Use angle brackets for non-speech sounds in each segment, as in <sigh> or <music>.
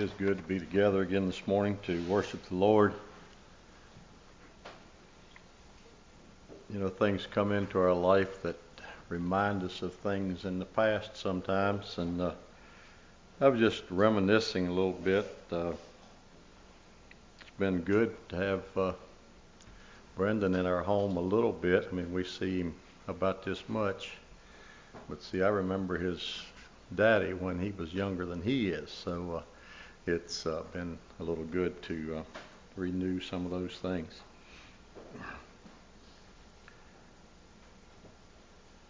is good to be together again this morning to worship the Lord. You know, things come into our life that remind us of things in the past sometimes, and uh, I was just reminiscing a little bit. Uh, it's been good to have uh, Brendan in our home a little bit. I mean, we see him about this much, but see, I remember his daddy when he was younger than he is. So uh, it's uh, been a little good to uh, renew some of those things.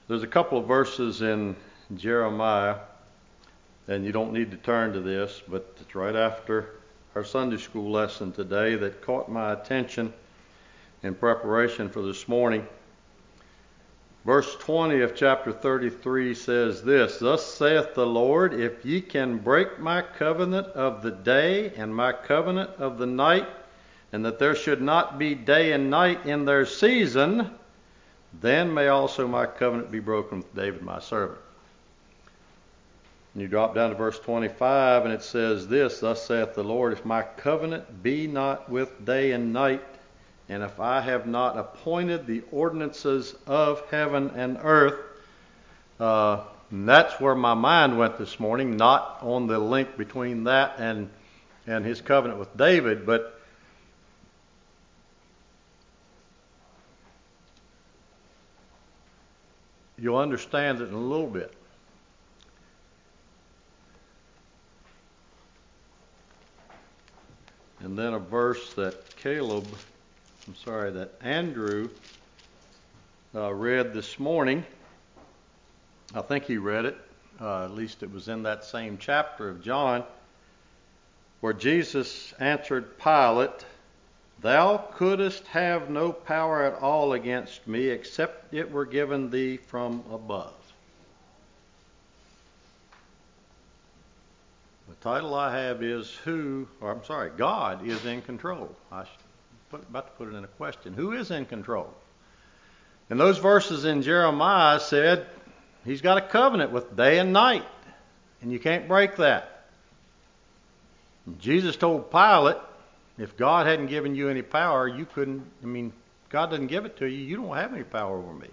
There's a couple of verses in Jeremiah, and you don't need to turn to this, but it's right after our Sunday school lesson today that caught my attention in preparation for this morning. Verse 20 of chapter 33 says this Thus saith the Lord, if ye can break my covenant of the day and my covenant of the night, and that there should not be day and night in their season, then may also my covenant be broken with David my servant. And you drop down to verse 25, and it says this Thus saith the Lord, if my covenant be not with day and night, and if I have not appointed the ordinances of heaven and earth, uh, and that's where my mind went this morning, not on the link between that and and his covenant with David, but you'll understand it in a little bit. And then a verse that Caleb I'm sorry, that Andrew uh, read this morning. I think he read it, uh, at least it was in that same chapter of John, where Jesus answered Pilate, Thou couldst have no power at all against me except it were given thee from above. The title I have is Who, or I'm sorry, God is in control. I put, about to put it in a question. Who is in control? And those verses in Jeremiah said he's got a covenant with day and night, and you can't break that. Jesus told Pilate, if God hadn't given you any power, you couldn't, I mean, God doesn't give it to you, you don't have any power over me.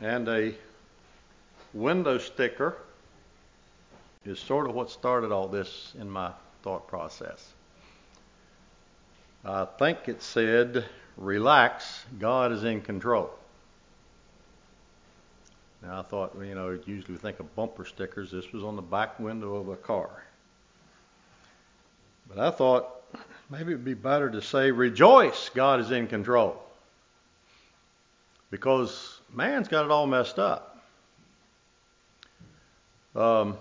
And a window sticker is sort of what started all this in my thought process. I think it said, relax, God is in control. Now I thought, you know, usually we think of bumper stickers. This was on the back window of a car. But I thought maybe it would be better to say, rejoice, God is in control. Because man's got it all messed up. Um,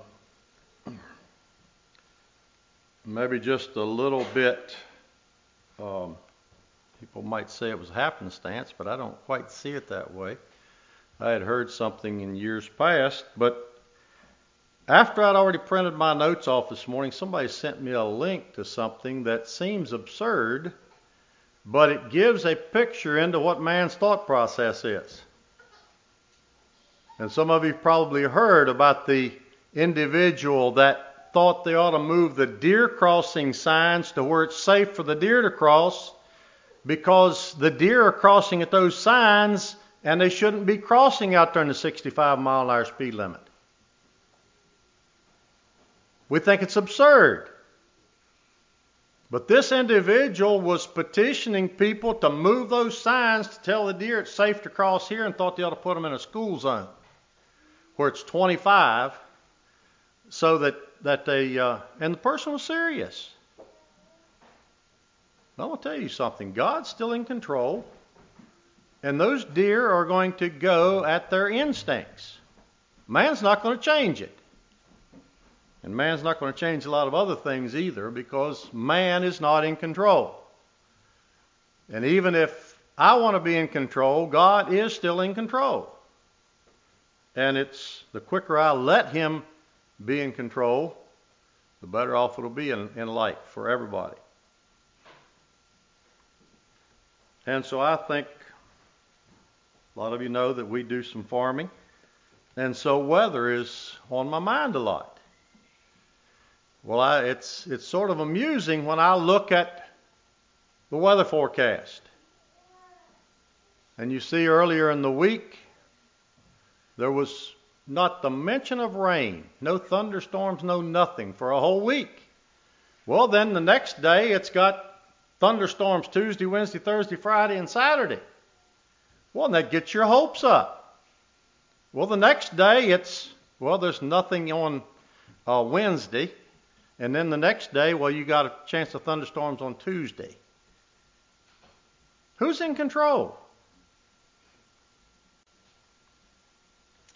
maybe just a little bit. Um, people might say it was happenstance, but I don't quite see it that way. I had heard something in years past, but after I'd already printed my notes off this morning, somebody sent me a link to something that seems absurd, but it gives a picture into what man's thought process is. And some of you probably heard about the individual that thought they ought to move the deer crossing signs to where it's safe for the deer to cross because the deer are crossing at those signs and they shouldn't be crossing out there in the 65 mile an hour speed limit. We think it's absurd. But this individual was petitioning people to move those signs to tell the deer it's safe to cross here and thought they ought to put them in a school zone where it's 25 so that that they, uh, and the person was serious. I'm going to tell you something God's still in control, and those deer are going to go at their instincts. Man's not going to change it. And man's not going to change a lot of other things either because man is not in control. And even if I want to be in control, God is still in control. And it's the quicker I let Him be in control, the better off it'll be in, in life for everybody. And so I think a lot of you know that we do some farming. And so weather is on my mind a lot. Well, I, it's, it's sort of amusing when I look at the weather forecast. And you see earlier in the week, there was not the mention of rain, no thunderstorms, no nothing for a whole week. Well, then the next day it's got thunderstorms Tuesday, Wednesday, Thursday, Friday, and Saturday. Well, that gets your hopes up. Well, the next day it's, well, there's nothing on uh, Wednesday. And then the next day, well, you got a chance of thunderstorms on Tuesday. Who's in control?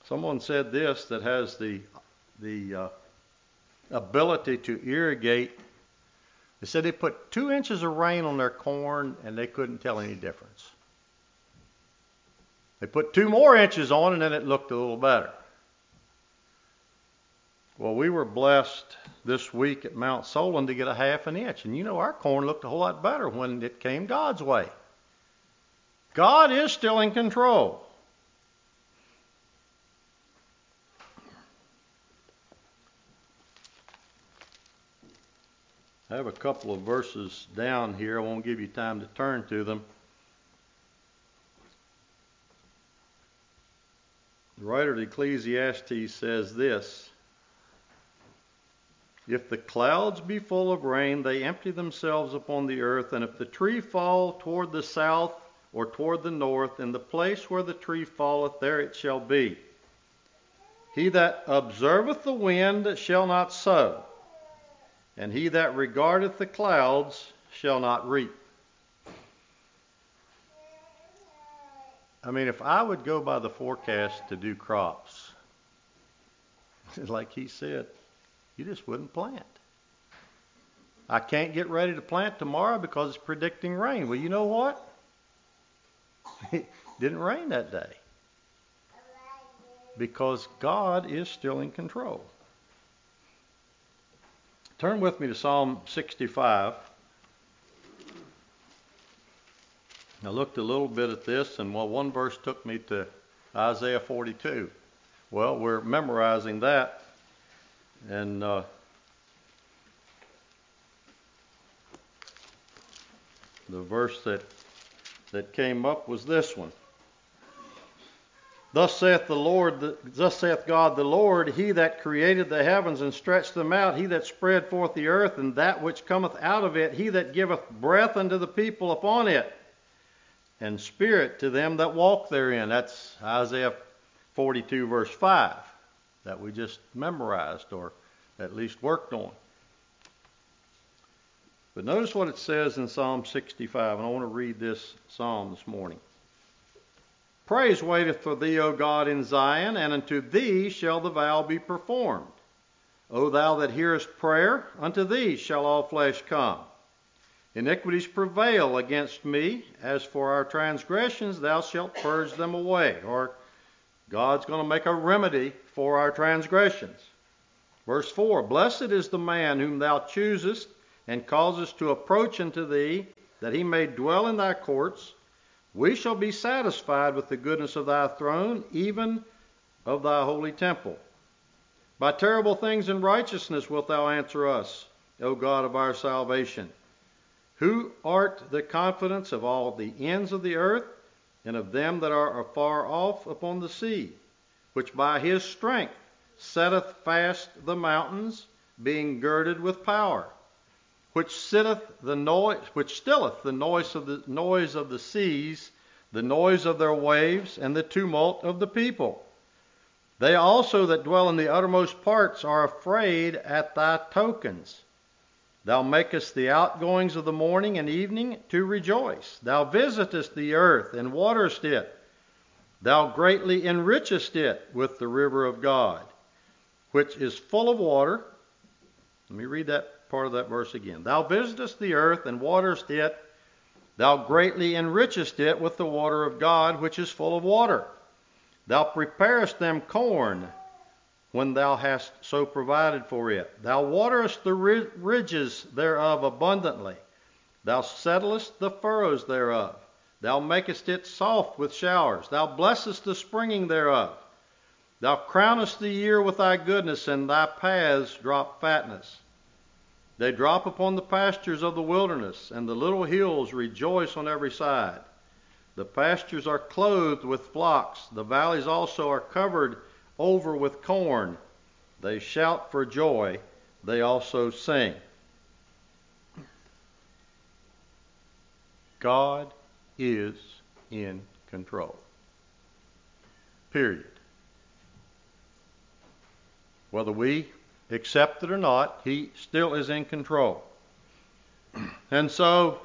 Someone said this that has the the uh, ability to irrigate. They said they put two inches of rain on their corn and they couldn't tell any difference. They put two more inches on and then it looked a little better. Well, we were blessed this week at Mount Solon to get a half an inch. And you know, our corn looked a whole lot better when it came God's way. God is still in control. I have a couple of verses down here. I won't give you time to turn to them. The writer of Ecclesiastes says this If the clouds be full of rain, they empty themselves upon the earth, and if the tree fall toward the south or toward the north, in the place where the tree falleth, there it shall be. He that observeth the wind shall not sow and he that regardeth the clouds shall not reap. I mean, if I would go by the forecast to do crops, <laughs> like he said, you just wouldn't plant. I can't get ready to plant tomorrow because it's predicting rain. Well, you know what? It <laughs> didn't rain that day because God is still in control. Turn with me to Psalm 65. I looked a little bit at this, and well, one verse took me to Isaiah 42. Well, we're memorizing that, and uh, the verse that that came up was this one. Thus saith the Lord, thus saith God the Lord, He that created the heavens and stretched them out, He that spread forth the earth and that which cometh out of it, He that giveth breath unto the people upon it, and spirit to them that walk therein. That's Isaiah 42, verse 5, that we just memorized or at least worked on. But notice what it says in Psalm 65, and I want to read this psalm this morning. Praise waiteth for thee, O God, in Zion, and unto thee shall the vow be performed. O thou that hearest prayer, unto thee shall all flesh come. Iniquities prevail against me. As for our transgressions, thou shalt purge them away. Or God's going to make a remedy for our transgressions. Verse 4 Blessed is the man whom thou choosest and causest to approach unto thee, that he may dwell in thy courts. We shall be satisfied with the goodness of thy throne, even of thy holy temple. By terrible things in righteousness wilt thou answer us, O God of our salvation. Who art the confidence of all the ends of the earth, and of them that are afar off upon the sea, which by his strength setteth fast the mountains, being girded with power which sitteth the noise, which stilleth the noise of the noise of the seas, the noise of their waves, and the tumult of the people. They also that dwell in the uttermost parts are afraid at thy tokens. Thou makest the outgoings of the morning and evening to rejoice. Thou visitest the earth and waterest it. Thou greatly enrichest it with the river of God, which is full of water. Let me read that part of that verse again. Thou visitest the earth and waterest it. Thou greatly enrichest it with the water of God, which is full of water. Thou preparest them corn when thou hast so provided for it. Thou waterest the ridges thereof abundantly. Thou settlest the furrows thereof. Thou makest it soft with showers. Thou blessest the springing thereof. Thou crownest the year with thy goodness, and thy paths drop fatness. They drop upon the pastures of the wilderness, and the little hills rejoice on every side. The pastures are clothed with flocks, the valleys also are covered over with corn. They shout for joy, they also sing. God is in control. Period. Whether we accept it or not, He still is in control. And so,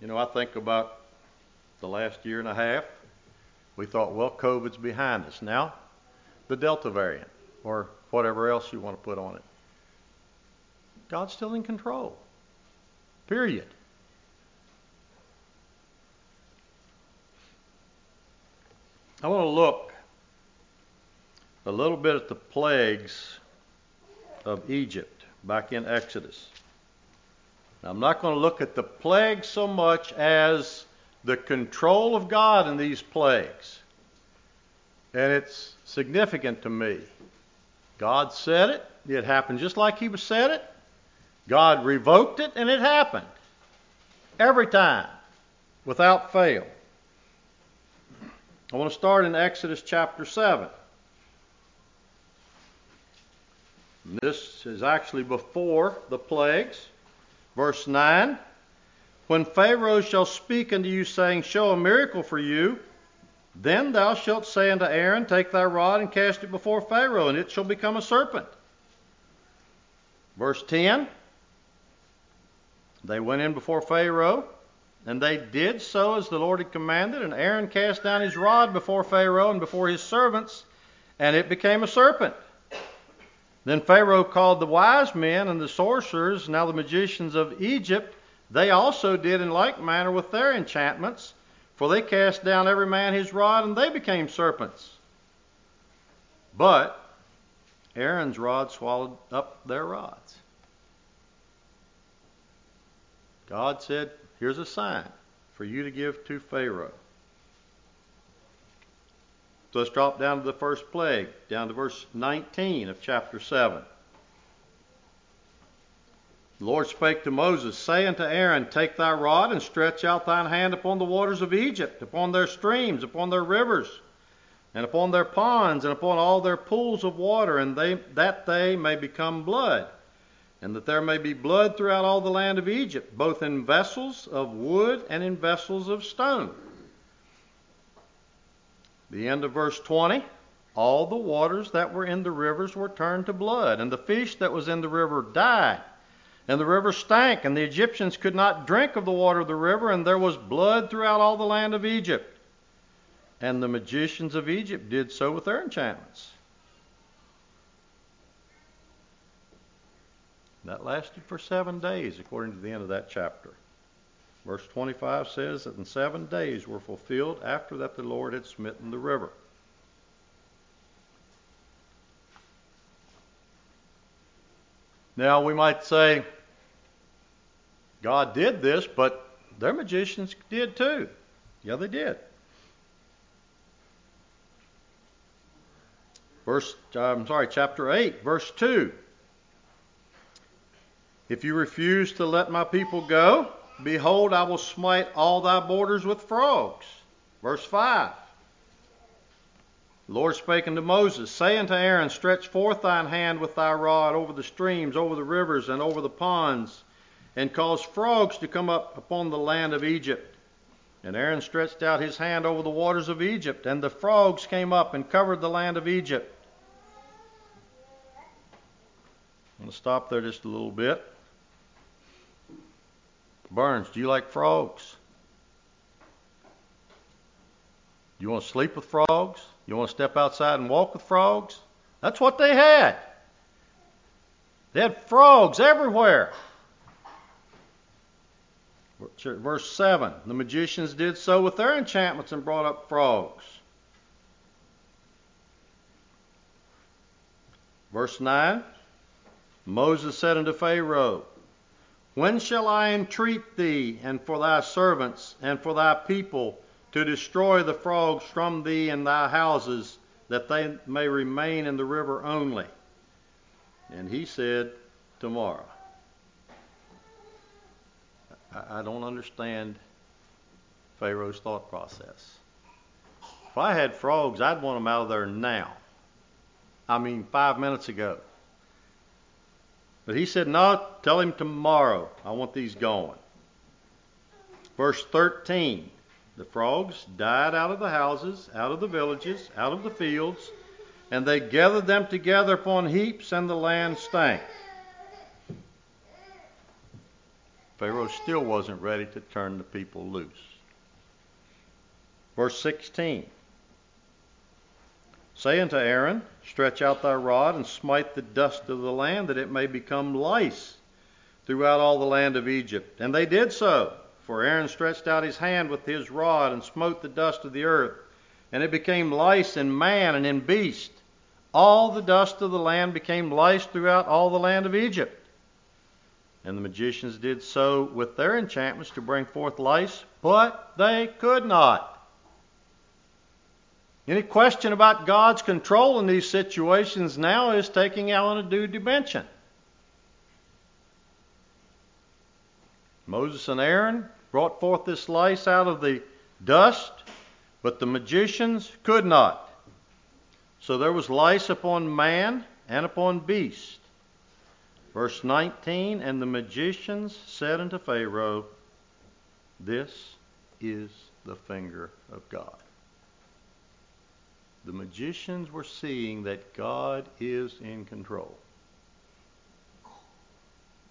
you know, I think about the last year and a half. We thought, well, COVID's behind us. Now, the Delta variant, or whatever else you want to put on it. God's still in control. Period. I want to look a little bit at the plagues of Egypt back in Exodus. Now, I'm not going to look at the plagues so much as the control of God in these plagues. And it's significant to me. God said it, it happened just like He said it. God revoked it, and it happened. Every time, without fail. I want to start in Exodus chapter 7. This is actually before the plagues. Verse 9 When Pharaoh shall speak unto you, saying, Show a miracle for you, then thou shalt say unto Aaron, Take thy rod and cast it before Pharaoh, and it shall become a serpent. Verse 10 They went in before Pharaoh and they did so as the Lord had commanded, and Aaron cast down his rod before Pharaoh and before his servants, and it became a serpent. Then Pharaoh called the wise men and the sorcerers, now the magicians of Egypt. They also did in like manner with their enchantments, for they cast down every man his rod, and they became serpents. But Aaron's rod swallowed up their rods. God said, Here's a sign for you to give to Pharaoh. So let's drop down to the first plague, down to verse 19 of chapter 7. The Lord spake to Moses, saying to Aaron, Take thy rod and stretch out thine hand upon the waters of Egypt, upon their streams, upon their rivers, and upon their ponds, and upon all their pools of water, and they, that they may become blood and that there may be blood throughout all the land of Egypt, both in vessels of wood and in vessels of stone. The end of verse 20 all the waters that were in the rivers were turned to blood, and the fish that was in the river died. And the river stank, and the Egyptians could not drink of the water of the river, and there was blood throughout all the land of Egypt. And the magicians of Egypt did so with their enchantments. That lasted for seven days, according to the end of that chapter. Verse 25 says that in seven days were fulfilled after that the Lord had smitten the river. Now we might say, God did this, but their magicians did too. Yeah, they did. Verse, I'm sorry, chapter 8, verse 2. If you refuse to let my people go, behold, I will smite all thy borders with frogs. Verse 5. The Lord spake unto Moses, Say unto Aaron, Stretch forth thine hand with thy rod over the streams, over the rivers, and over the ponds, and cause frogs to come up upon the land of Egypt. And Aaron stretched out his hand over the waters of Egypt, and the frogs came up and covered the land of Egypt. I'm going to stop there just a little bit. Burns, do you like frogs? You want to sleep with frogs? You want to step outside and walk with frogs? That's what they had. They had frogs everywhere. Verse 7 The magicians did so with their enchantments and brought up frogs. Verse 9 Moses said unto Pharaoh, when shall I entreat thee, and for thy servants, and for thy people, to destroy the frogs from thee and thy houses, that they may remain in the river only? And he said, Tomorrow. I, don't understand Pharaoh's thought process. If I had frogs, I'd want them out of there now. I mean, five minutes ago. But he said, No, tell him tomorrow. I want these going. Verse 13 The frogs died out of the houses, out of the villages, out of the fields, and they gathered them together upon heaps, and the land stank. Pharaoh still wasn't ready to turn the people loose. Verse 16 Say unto Aaron, Stretch out thy rod and smite the dust of the land, that it may become lice throughout all the land of Egypt. And they did so, for Aaron stretched out his hand with his rod and smote the dust of the earth, and it became lice in man and in beast. All the dust of the land became lice throughout all the land of Egypt. And the magicians did so with their enchantments to bring forth lice, but they could not. Any question about God's control in these situations now is taking out on a due dimension. Moses and Aaron brought forth this lice out of the dust, but the magicians could not. So there was lice upon man and upon beast. Verse 19 And the magicians said unto Pharaoh, This is the finger of God the magicians were seeing that God is in control.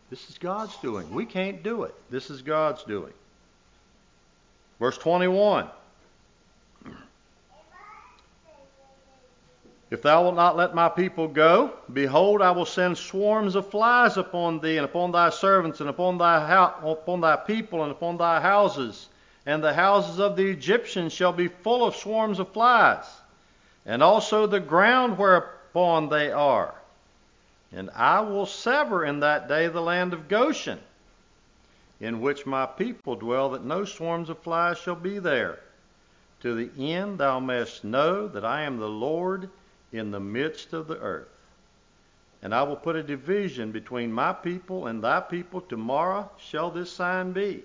This is God's doing. We can't do it. This is God's doing. Verse 21 If thou wilt not let my people go, behold, I will send swarms of flies upon thee, and upon thy servants, and upon thy, upon thy people, and upon thy houses. And the houses of the Egyptians shall be full of swarms of flies and also the ground whereupon they are. And I will sever in that day the land of Goshen, in which my people dwell, that no swarms of flies shall be there. To the end thou mayest know that I am the Lord in the midst of the earth. And I will put a division between my people and thy people. Tomorrow shall this sign be.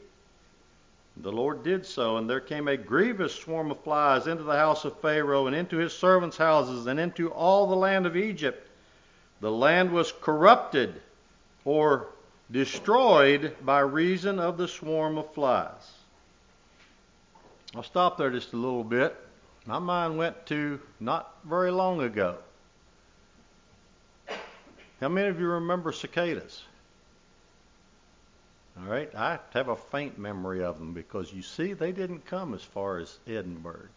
The Lord did so, and there came a grievous swarm of flies into the house of Pharaoh, and into his servants' houses, and into all the land of Egypt. The land was corrupted or destroyed by reason of the swarm of flies. I'll stop there just a little bit. My mind went to not very long ago. How many of you remember cicadas? All right, I have a faint memory of them because you see, they didn't come as far as Edinburg.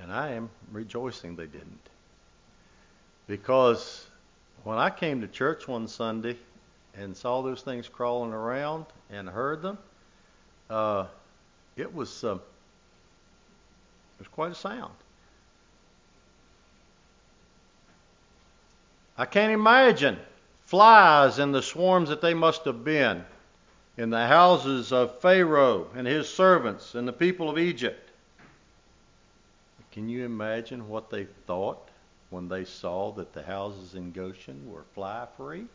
And I am rejoicing they didn't. Because when I came to church one Sunday and saw those things crawling around and heard them, uh, it was uh, it was quite a sound. I can't imagine flies and the swarms that they must have been in the houses of Pharaoh and his servants and the people of Egypt. Can you imagine what they thought when they saw that the houses in Goshen were fly free?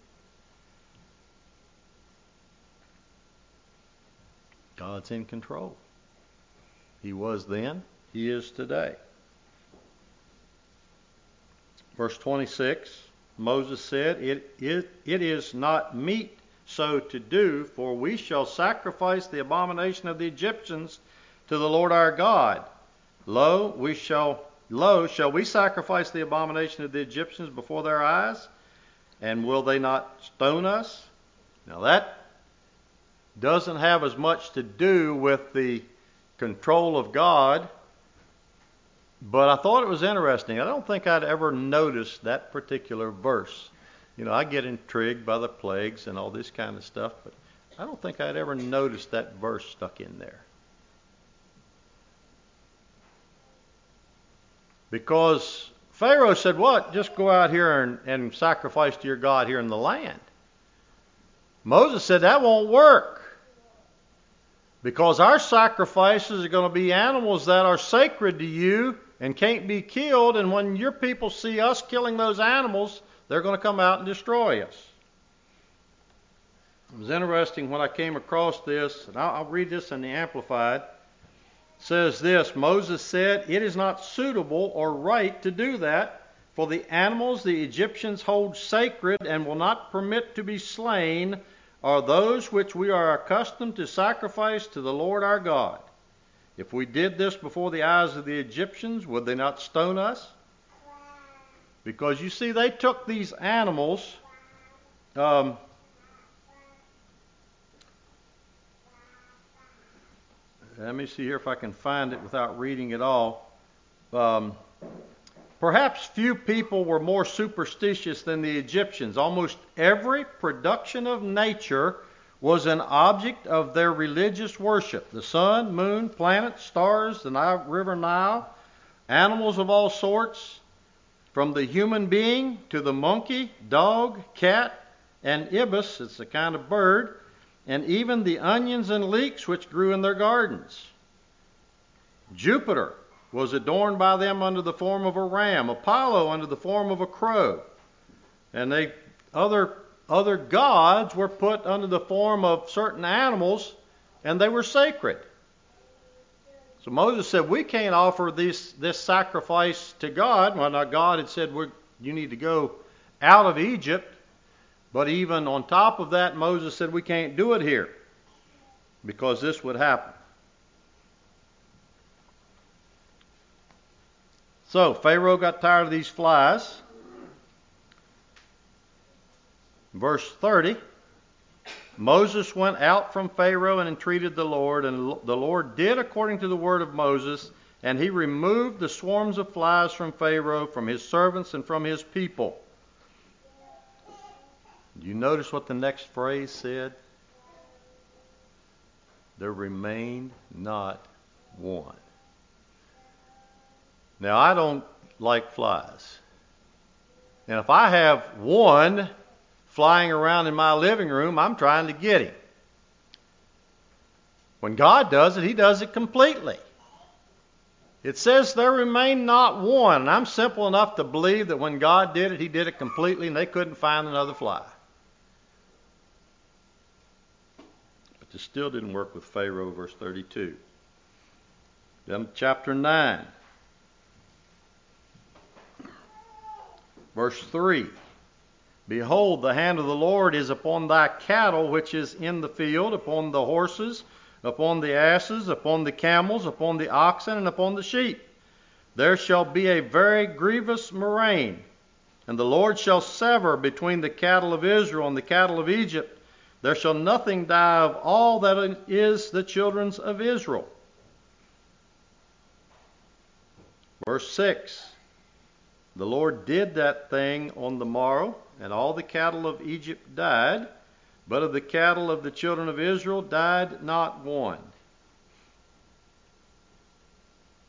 God's in control. He was then, He is today. Verse 26 Moses said, It, it, it is not meet so to do, for we shall sacrifice the abomination of the Egyptians to the Lord our God. Lo, we shall lo shall we sacrifice the abomination of the Egyptians before their eyes, and will they not stone us? Now that doesn't have as much to do with the control of God, but I thought it was interesting. I don't think I'd ever noticed that particular verse you know, I get intrigued by the plagues and all this kind of stuff, but I don't think I'd ever noticed that verse stuck in there. Because Pharaoh said, What? Just go out here and, and sacrifice to your God here in the land. Moses said, That won't work. Because our sacrifices are going to be animals that are sacred to you and can't be killed, and when your people see us killing those animals, they're going to come out and destroy us. It was interesting when I came across this, and I'll, read this in the Amplified. It says this Moses said, It is not suitable or right to do that, for the animals the Egyptians hold sacred and will not permit to be slain are those which we are accustomed to sacrifice to the Lord our God. If we did this before the eyes of the Egyptians, would they not stone us? Because you see, they took these animals. Um, let me see here if I can find it without reading it all. Um, perhaps few people were more superstitious than the Egyptians. Almost every production of nature was an object of their religious worship the sun, moon, planets, stars, the Nile, river Nile, animals of all sorts, from the human being to the monkey, dog, cat, and ibis, it's a kind of bird, and even the onions and leeks which grew in their gardens. Jupiter was adorned by them under the form of a ram, Apollo under the form of a crow, and they other other gods were put under the form of certain animals, and they were sacred. So Moses said, "We can't offer this this sacrifice to God." Well, now God had said, "You need to go out of Egypt." But even on top of that, Moses said, We can't do it here because this would happen. So Pharaoh got tired of these flies. Verse 30 Moses went out from Pharaoh and entreated the Lord, and the Lord did according to the word of Moses, and he removed the swarms of flies from Pharaoh, from his servants, and from his people. You notice what the next phrase said? There remained not one. Now, I don't like flies. And if I have one flying around in my living room, I'm trying to get him. When God does it, He does it completely. It says there remained not one. And I'm simple enough to believe that when God did it, He did it completely and they couldn't find another fly. But this still didn't work with Pharaoh, verse 32. Then, chapter 9, verse 3. Behold, the hand of the Lord is upon thy cattle which is in the field, upon the horses, upon the asses, upon the camels, upon the oxen, and upon the sheep. There shall be a very grievous murrain, and the Lord shall sever between the cattle of Israel and the cattle of Egypt, there shall nothing die of all that is the children's of Israel. Verse 6 The Lord did that thing on the morrow, and all the cattle of Egypt died, but of the cattle of the children of Israel died not one.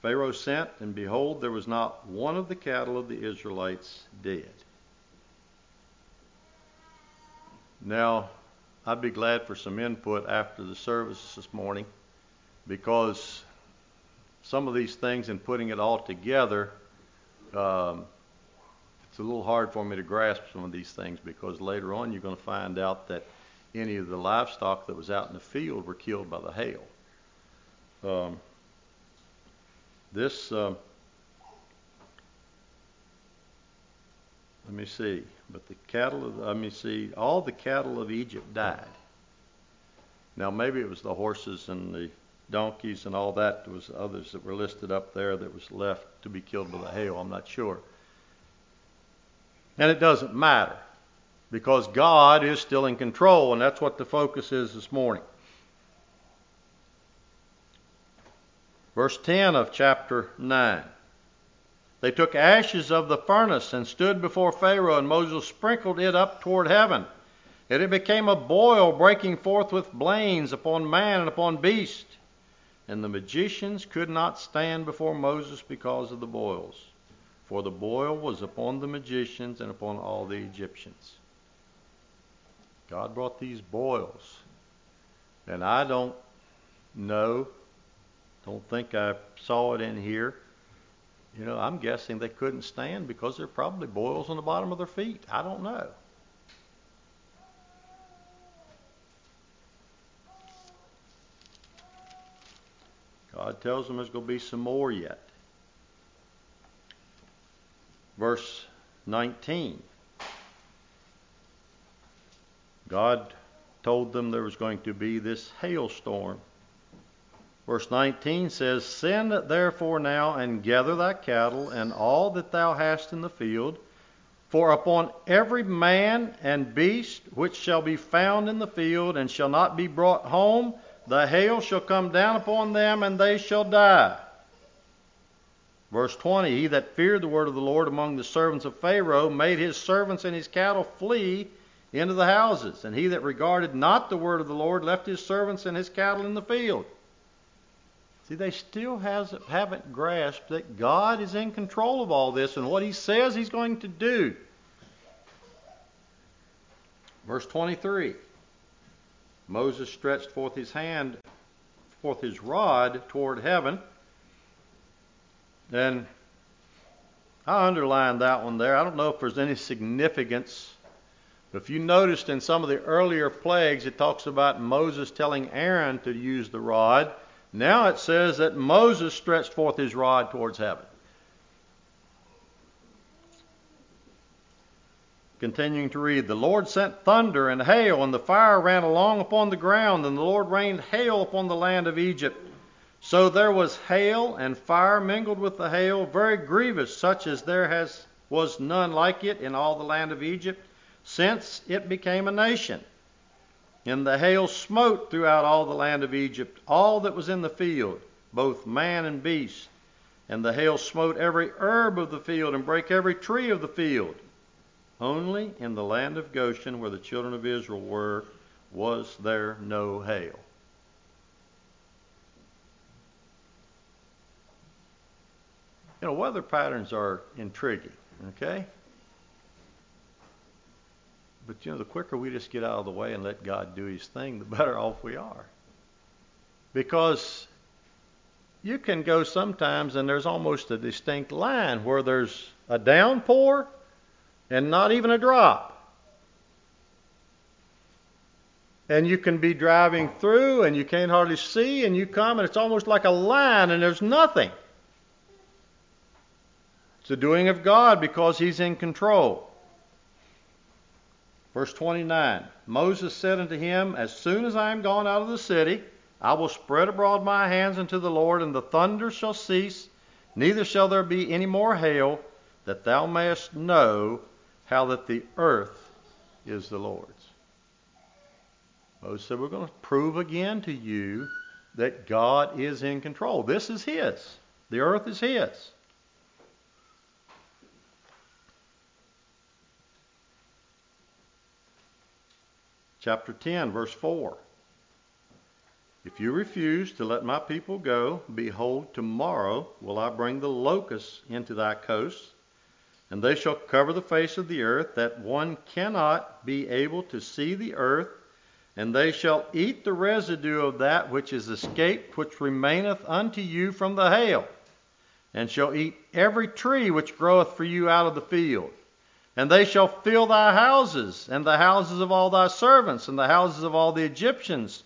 Pharaoh sent, and behold, there was not one of the cattle of the Israelites dead. Now, I'd be glad for some input after the service this morning because some of these things and putting it all together, um, it's a little hard for me to grasp some of these things because later on you're going to find out that any of the livestock that was out in the field were killed by the hail. Um, this, uh, let me see. But the cattle of, let me see, all the cattle of Egypt died. Now maybe it was the horses and the donkeys and all that. There was others that were listed up there that was left to be killed by the hail. I'm not sure. And it doesn't matter because God is still in control, and that's what the focus is this morning. Verse 10 of chapter 9. They took ashes of the furnace and stood before Pharaoh, and Moses sprinkled it up toward heaven. And it became a boil breaking forth with blains upon man and upon beast. And the magicians could not stand before Moses because of the boils, for the boil was upon the magicians and upon all the Egyptians. God brought these boils. And I don't know, don't think I saw it in here You know, I'm guessing they couldn't stand because there are probably boils on the bottom of their feet. I don't know. God tells them there's going to be some more yet. Verse 19. God told them there was going to be this hailstorm. Verse 19 says, Send therefore now and gather thy cattle and all that thou hast in the field, for upon every man and beast which shall be found in the field and shall not be brought home, the hail shall come down upon them, and they shall die. Verse 20 He that feared the word of the Lord among the servants of Pharaoh made his servants and his cattle flee into the houses. And he that regarded not the word of the Lord left his servants and his cattle in the field. See, they still has, haven't grasped that God is in control of all this and what he says he's going to do. Verse 23 Moses stretched forth his hand, forth his rod toward heaven. And I underlined that one there. I don't know if there's any significance. But if you noticed in some of the earlier plagues, it talks about Moses telling Aaron to use the rod. Now it says that Moses stretched forth his rod towards heaven. Continuing to read, the Lord sent thunder and hail, and the fire ran along upon the ground, and the Lord rained hail upon the land of Egypt. So there was hail and fire mingled with the hail, very grievous, such as there has was none like it in all the land of Egypt, since it became a nation. And the hail smote throughout all the land of Egypt, all that was in the field, both man and beast. And the hail smote every herb of the field, and brake every tree of the field. Only in the land of Goshen, where the children of Israel were, was there no hail. You know, weather patterns are intriguing, okay? But you know, the quicker we just get out of the way and let God do His thing, the <laughs> better off we are. Because you can go sometimes and there's almost a distinct line where there's a downpour and not even a drop. And you can be driving through and you can't hardly see, and you come and it's almost like a line and there's nothing. It's the doing of God because He's in control. Verse 29 Moses said unto him, As soon as I am gone out of the city, I will spread abroad my hands unto the Lord, and the thunder shall cease, neither shall there be any more hail, that thou mayest know how that the earth is the Lord's. Moses said, We're going to prove again to you that God is in control. This is His, the earth is His. Chapter 10, verse 4. If you refuse to let my people go, behold, tomorrow will I bring the locusts into thy coasts and they shall cover the face of the earth, that one cannot be able to see the earth. And they shall eat the residue of that which is escaped, which remaineth unto you from the hail, and shall eat every tree which groweth for you out of the field. And they shall fill thy houses, and the houses of all thy servants, and the houses of all the Egyptians,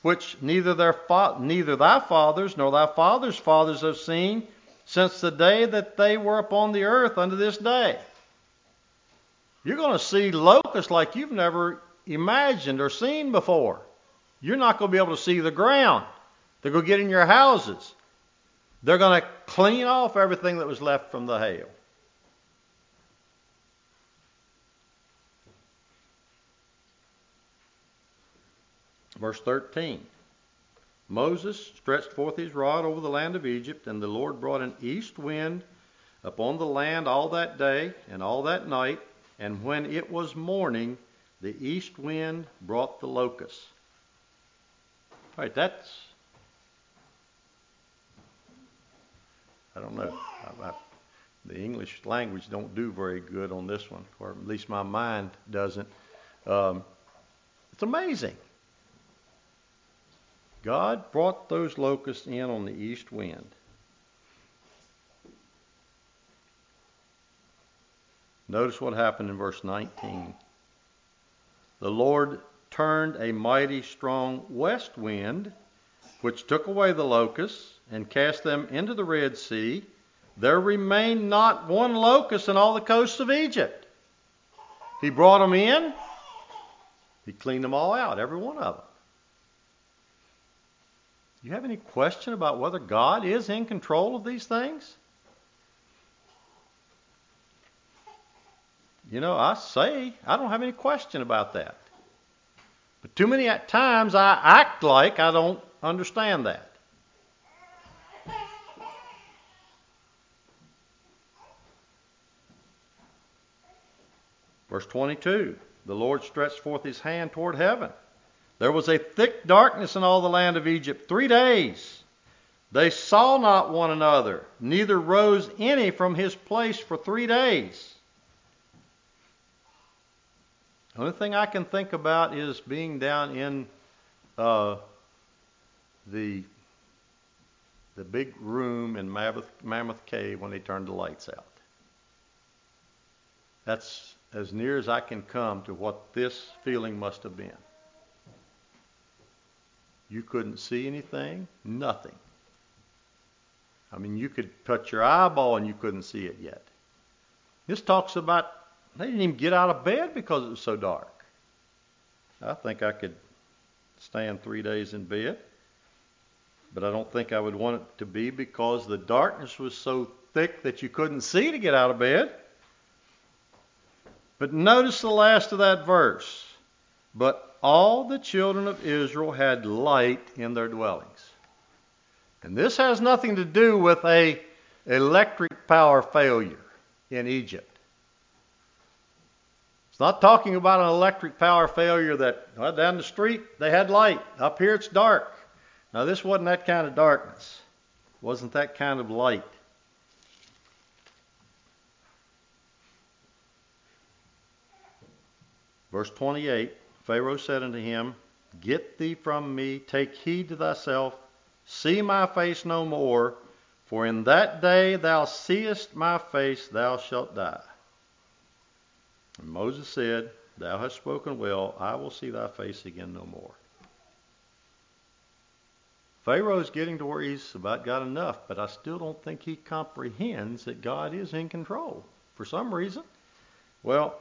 which neither, their fa- neither thy fathers nor thy fathers' fathers have seen, since the day that they were upon the earth unto this day. You're going to see locusts like you've never imagined or seen before. You're not going to be able to see the ground. They're going to get in your houses. They're going to clean off everything that was left from the hail. Verse 13. Moses stretched forth his rod over the land of Egypt, and the Lord brought an east wind upon the land all that day and all that night, and when it was morning, the east wind brought the locusts. All right, that's. I don't know. I, I, the English language don't do very good on this one, or at least my mind doesn't. Um, it's amazing. God brought those locusts in on the east wind. Notice what happened in verse 19. The Lord turned a mighty strong west wind, which took away the locusts and cast them into the Red Sea. There remained not one locust in all the coasts of Egypt. He brought them in, he cleaned them all out, every one of them. You have any question about whether God is in control of these things? You know, I say I don't have any question about that. But too many times I act like I don't understand that. Verse 22 The Lord stretched forth his hand toward heaven. There was a thick darkness in all the land of Egypt three days. They saw not one another, neither rose any from his place for three days. The only thing I can think about is being down in uh, the the big room in Mammoth, Mammoth Cave when they turned the lights out. That's as near as I can come to what this feeling must have been. You couldn't see anything, nothing. I mean, you could touch your eyeball and you couldn't see it yet. This talks about they didn't even get out of bed because it was so dark. I think I could stand three days in bed, but I don't think I would want it to be because the darkness was so thick that you couldn't see to get out of bed. But notice the last of that verse. But all the children of Israel had light in their dwellings. And this has nothing to do with a electric power failure in Egypt. It's not talking about an electric power failure that well, down the street they had light, up here it's dark. Now this wasn't that kind of darkness. It wasn't that kind of light. Verse 28 Pharaoh said unto him, Get thee from me, take heed to thyself, see my face no more, for in that day thou seest my face, thou shalt die. And Moses said, Thou hast spoken well, I will see thy face again no more. Pharaoh's getting to where he's about got enough, but I still don't think he comprehends that God is in control for some reason. Well,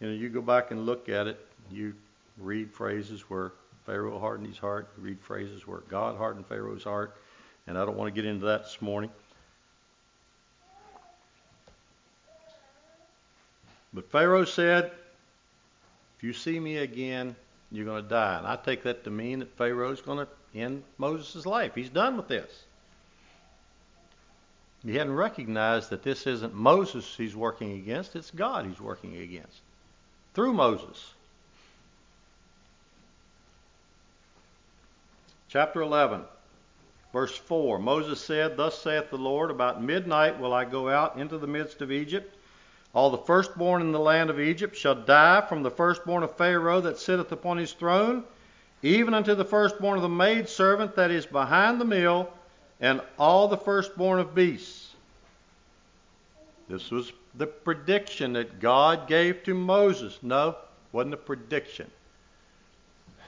you know, you go back and look at it, you read phrases where Pharaoh hardened his heart, you read phrases where God hardened Pharaoh's heart, and I don't want to get into that this morning. But Pharaoh said, If you see me again, you're going to die. And I take that to mean that Pharaoh's going to end Moses' life. He's done with this. He hadn't recognized that this isn't Moses he's working against, it's God he's working against through Moses. Chapter 11, verse 4 Moses said, Thus saith the Lord, About midnight will I go out into the midst of Egypt. All the firstborn in the land of Egypt shall die, from the firstborn of Pharaoh that sitteth upon his throne, even unto the firstborn of the maidservant that is behind the mill, and all the firstborn of beasts. This was the prediction that God gave to Moses. No, wasn't a prediction.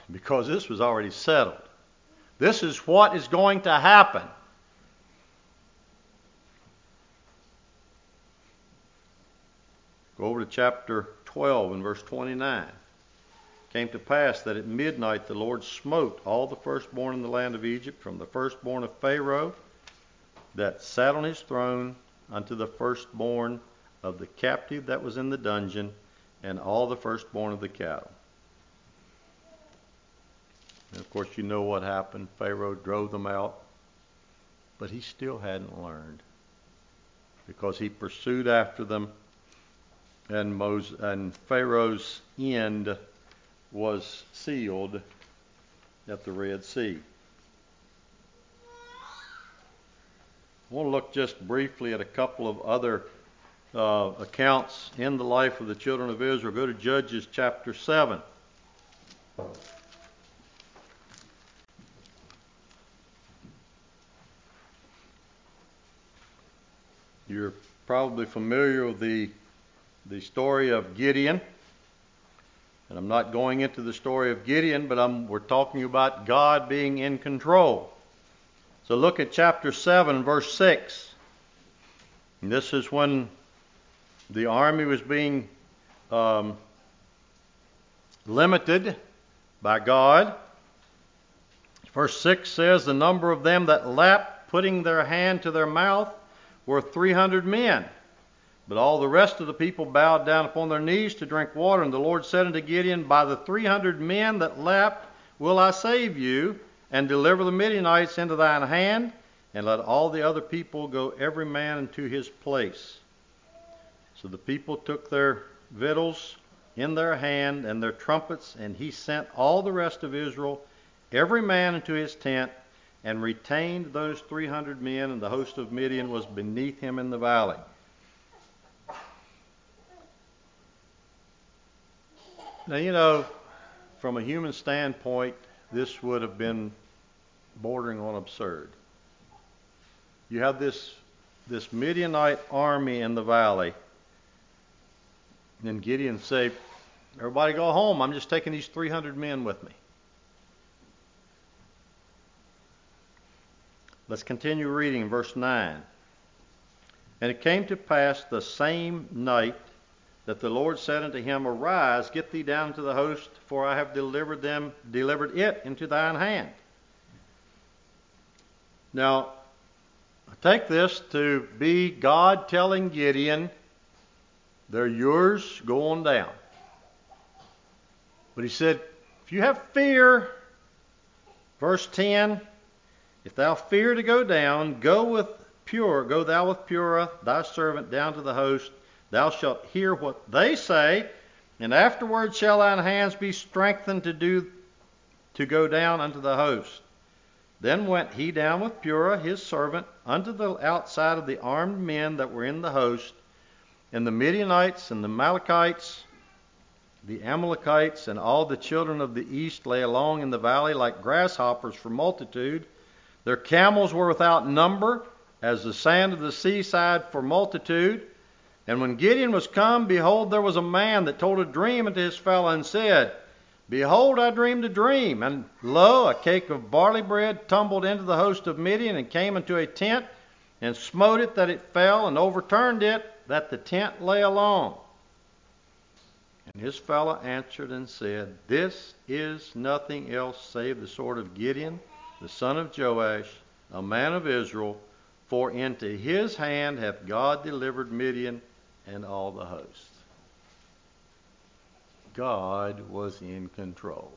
Because this was already settled. This is what is going to happen. Go over to chapter 12 and verse 29. came to pass that at midnight the Lord smote all the firstborn in the land of Egypt, from the firstborn of Pharaoh that sat on his throne unto the firstborn of the captive that was in the dungeon, and all the firstborn of the cattle. And of course, you know what happened. Pharaoh drove them out, but he still hadn't learned because he pursued after them, and, Moses, and Pharaoh's end was sealed at the Red Sea. I want to look just briefly at a couple of other uh, accounts in the life of the children of Israel. Go to Judges chapter 7. You're probably familiar with the the story of Gideon. And I'm not going into the story of Gideon, but I'm, we're talking about God being in control. So look at chapter 7, verse 6. And this is when the army was being um, limited by God. Verse 6 says, The number of them that lapped, putting their hand to their mouth, were 300 men. But all the rest of the people bowed down upon their knees to drink water. And the Lord said unto Gideon, By the 300 men that lapped will I save you, and deliver the Midianites into thine hand, and let all the other people go every man into his place. So the people took their victuals in their hand and their trumpets, and he sent all the rest of Israel, every man into his tent, and retained those 300 men, and the host of Midian was beneath him in the valley. Now, you know, from a human standpoint, this would have been bordering on absurd. You have this, this Midianite army in the valley and Gideon say, Everybody go home. I'm just taking these 300 men with me. Let's continue reading verse 9. And it came to pass the same night that the Lord said unto him, Arise, get thee down to the host, for I have delivered them, delivered it into thine hand. Now, I take this to be God telling Gideon, they're yours, go on down. But he said, if you have fear, verse 10, if thou fear to go down, go with Pur, go thou with Purah, thy servant, down to the host. Thou shalt hear what they say, and afterward shall thine hands be strengthened to do to go down unto the host. Then went he down with Purah his servant unto the outside of the armed men that were in the host, and the Midianites and the Amalekites, the Amalekites, and all the children of the east lay along in the valley like grasshoppers for multitude. Their camels were without number, as the sand of the seaside for multitude. And when Gideon was come, behold, there was a man that told a dream unto his fellow, and said, Behold, I dreamed a dream, and lo, a cake of barley bread tumbled into the host of Midian, and came into a tent, and smote it that it fell, and overturned it, that the tent lay along. And his fellow answered and said, This is nothing else save the sword of Gideon, the son of Joash, a man of Israel, for into his hand hath God delivered Midian and all the host. God was in control.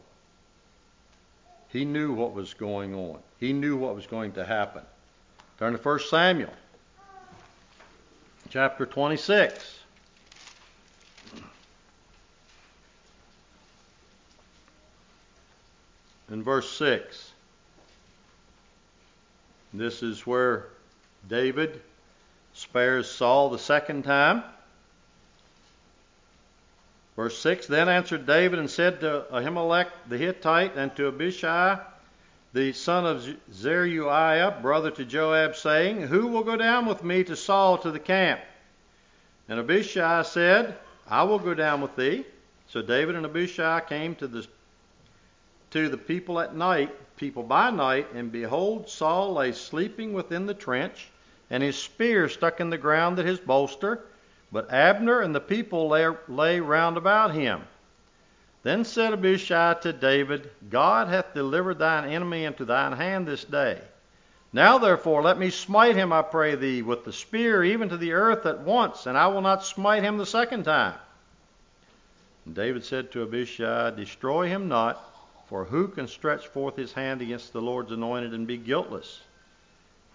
He knew what was going on. He knew what was going to happen. Turn to 1 Samuel chapter 26. In verse 6, this is where David spares Saul the second time. Verse 6 Then answered David and said to Ahimelech the Hittite and to Abishai the son of Zeruiah, brother to Joab, saying, Who will go down with me to Saul to the camp? And Abishai said, I will go down with thee. So David and Abishai came to the to the people at night, people by night, and behold, Saul lay sleeping within the trench, and his spear stuck in the ground at his bolster. But Abner and the people lay, lay round about him. Then said Abishai to David, God hath delivered thine enemy into thine hand this day. Now therefore let me smite him, I pray thee, with the spear even to the earth at once, and I will not smite him the second time. And David said to Abishai, Destroy him not, for who can stretch forth his hand against the Lord's anointed and be guiltless?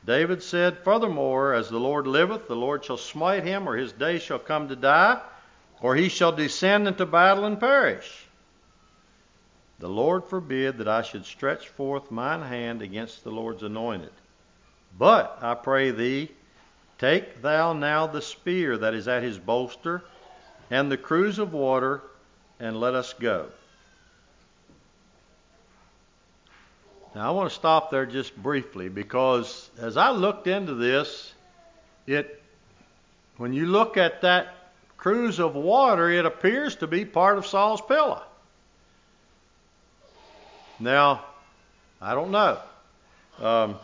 David said, Furthermore, as the Lord liveth, the Lord shall smite him, or his day shall come to die, or he shall descend into battle and perish. The Lord forbid that I should stretch forth mine hand against the Lord's anointed. But I pray thee, take thou now the spear that is at his bolster, and the cruse of water, and let us go. Now I want to stop there just briefly because as I looked into this, it when you look at that cruse of water, it appears to be part of Saul's pillow. Now, I don't know. Um,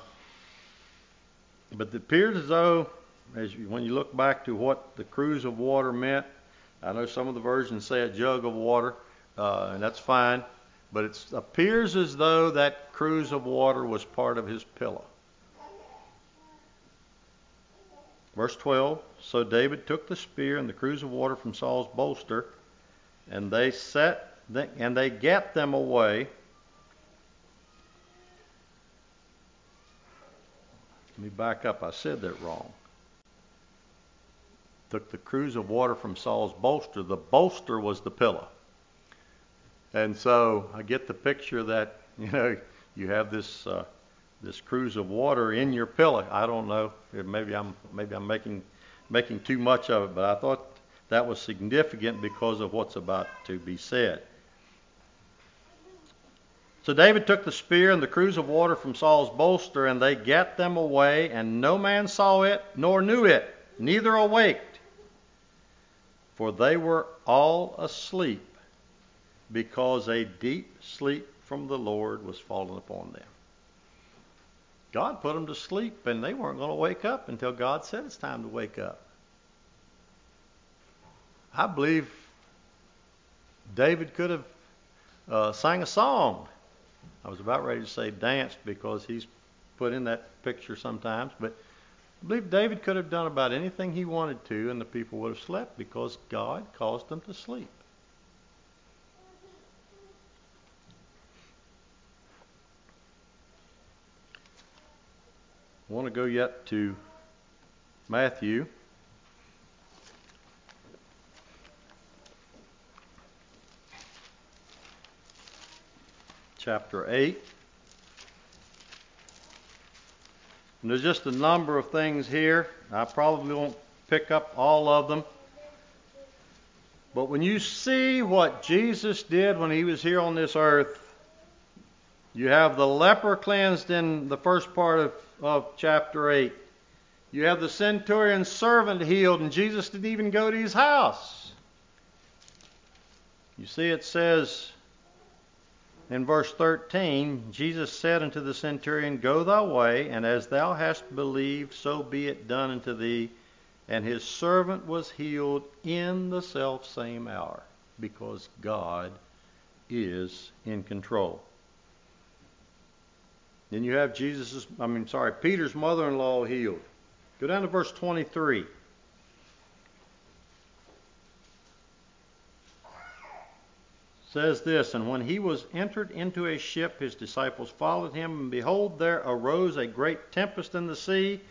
but it appears as though, as you, when you look back to what the cruse of water meant, I know some of the versions say a jug of water, uh, and that's fine. But it appears as though that cruse of water was part of his pillow. Verse 12 So David took the spear and the cruse of water from Saul's bolster, and they set and they gat them away. Let me back up. I said that wrong. Took the cruse of water from Saul's bolster. The bolster was the pillow. And so I get the picture that <laughs> you know you have this uh, this cruse of water in your pillow. I don't know. Maybe I'm maybe I'm making making too much of it, but I thought that was significant because of what's about to be said. So David took the spear and the cruse of water from Saul's bolster, and they gat them away, and no man saw it nor knew it, neither awaked, for they were all asleep because a deep sleep from the Lord was fallen upon them. God put them to sleep, and they weren't going to wake up until God said it's time to wake up. I believe David could have uh, sang a song. I was about ready to say danced because he's put in that picture sometimes, but I believe David could have done about anything he wanted to, and the people would have slept because God caused them to sleep. I want to go yet to Matthew. Chapter 8. And there's just a number of things here. I probably won't pick up all of them. But when you see what Jesus did when he was here on this earth, you have the leper cleansed in the first part of of chapter 8. You have the centurion's servant healed, and Jesus didn't even go to his house. You see, it says in verse 13 Jesus said unto the centurion, Go thy way, and as thou hast believed, so be it done unto thee. And his servant was healed in the self same hour, because God is in control. Then you have Jesus' I mean, sorry, Peter's mother in law healed. Go down to verse 23. says this And when he was entered into a ship, his disciples followed him, and behold, there arose a great tempest in the sea,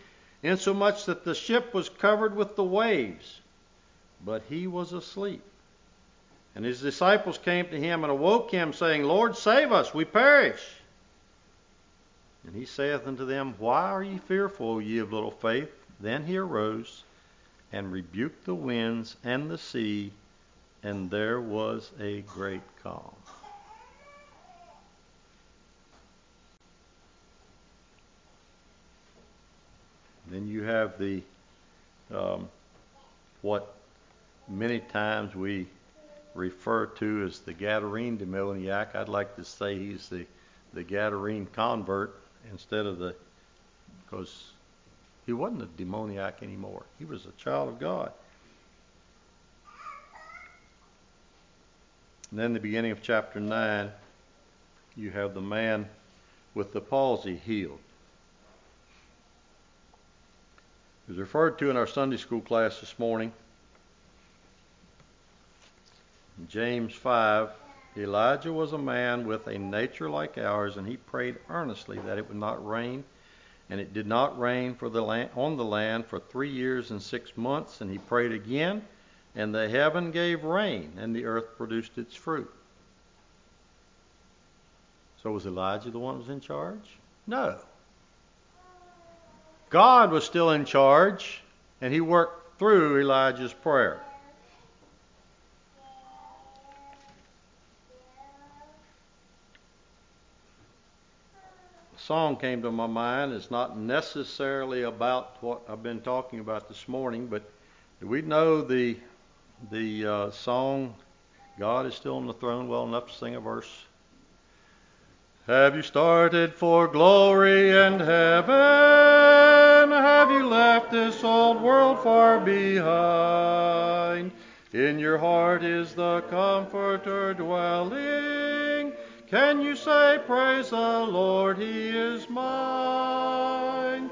insomuch that the ship was covered with the waves. But he was asleep. And his disciples came to him and awoke him, saying, Lord, save us, we perish. And he saith unto them, Why are ye fearful, ye of little faith? Then he arose and rebuked the winds and the sea, and there was a great calm. Then you have the um, what many times we refer to as the Gadarene demoniac. I'd like to say he's the, the Gadarene convert instead of the, because he wasn't a demoniac anymore. He was a child of God. And then the beginning of chapter 9, you have the man with the palsy healed. It was referred to in our Sunday school class this morning. James 5 Elijah was a man with a nature like ours, and he prayed earnestly that it would not rain. And it did not rain for the land, on the land for three years and six months. And he prayed again, and the heaven gave rain, and the earth produced its fruit. So was Elijah the one who was in charge? No. God was still in charge, and he worked through Elijah's prayer. Song came to my mind. It's not necessarily about what I've been talking about this morning, but do we know the the uh, song, God is Still on the Throne, well enough to sing a verse? Have you started for glory and heaven? Have you left this old world far behind? In your heart is the Comforter dwelling. Can you say, Praise the Lord, He is mine?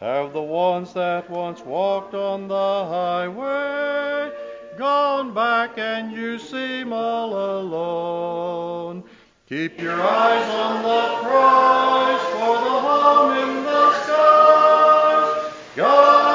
Have the ones that once walked on the highway gone back and you seem all alone? Keep your eyes on the prize for the home in the skies. God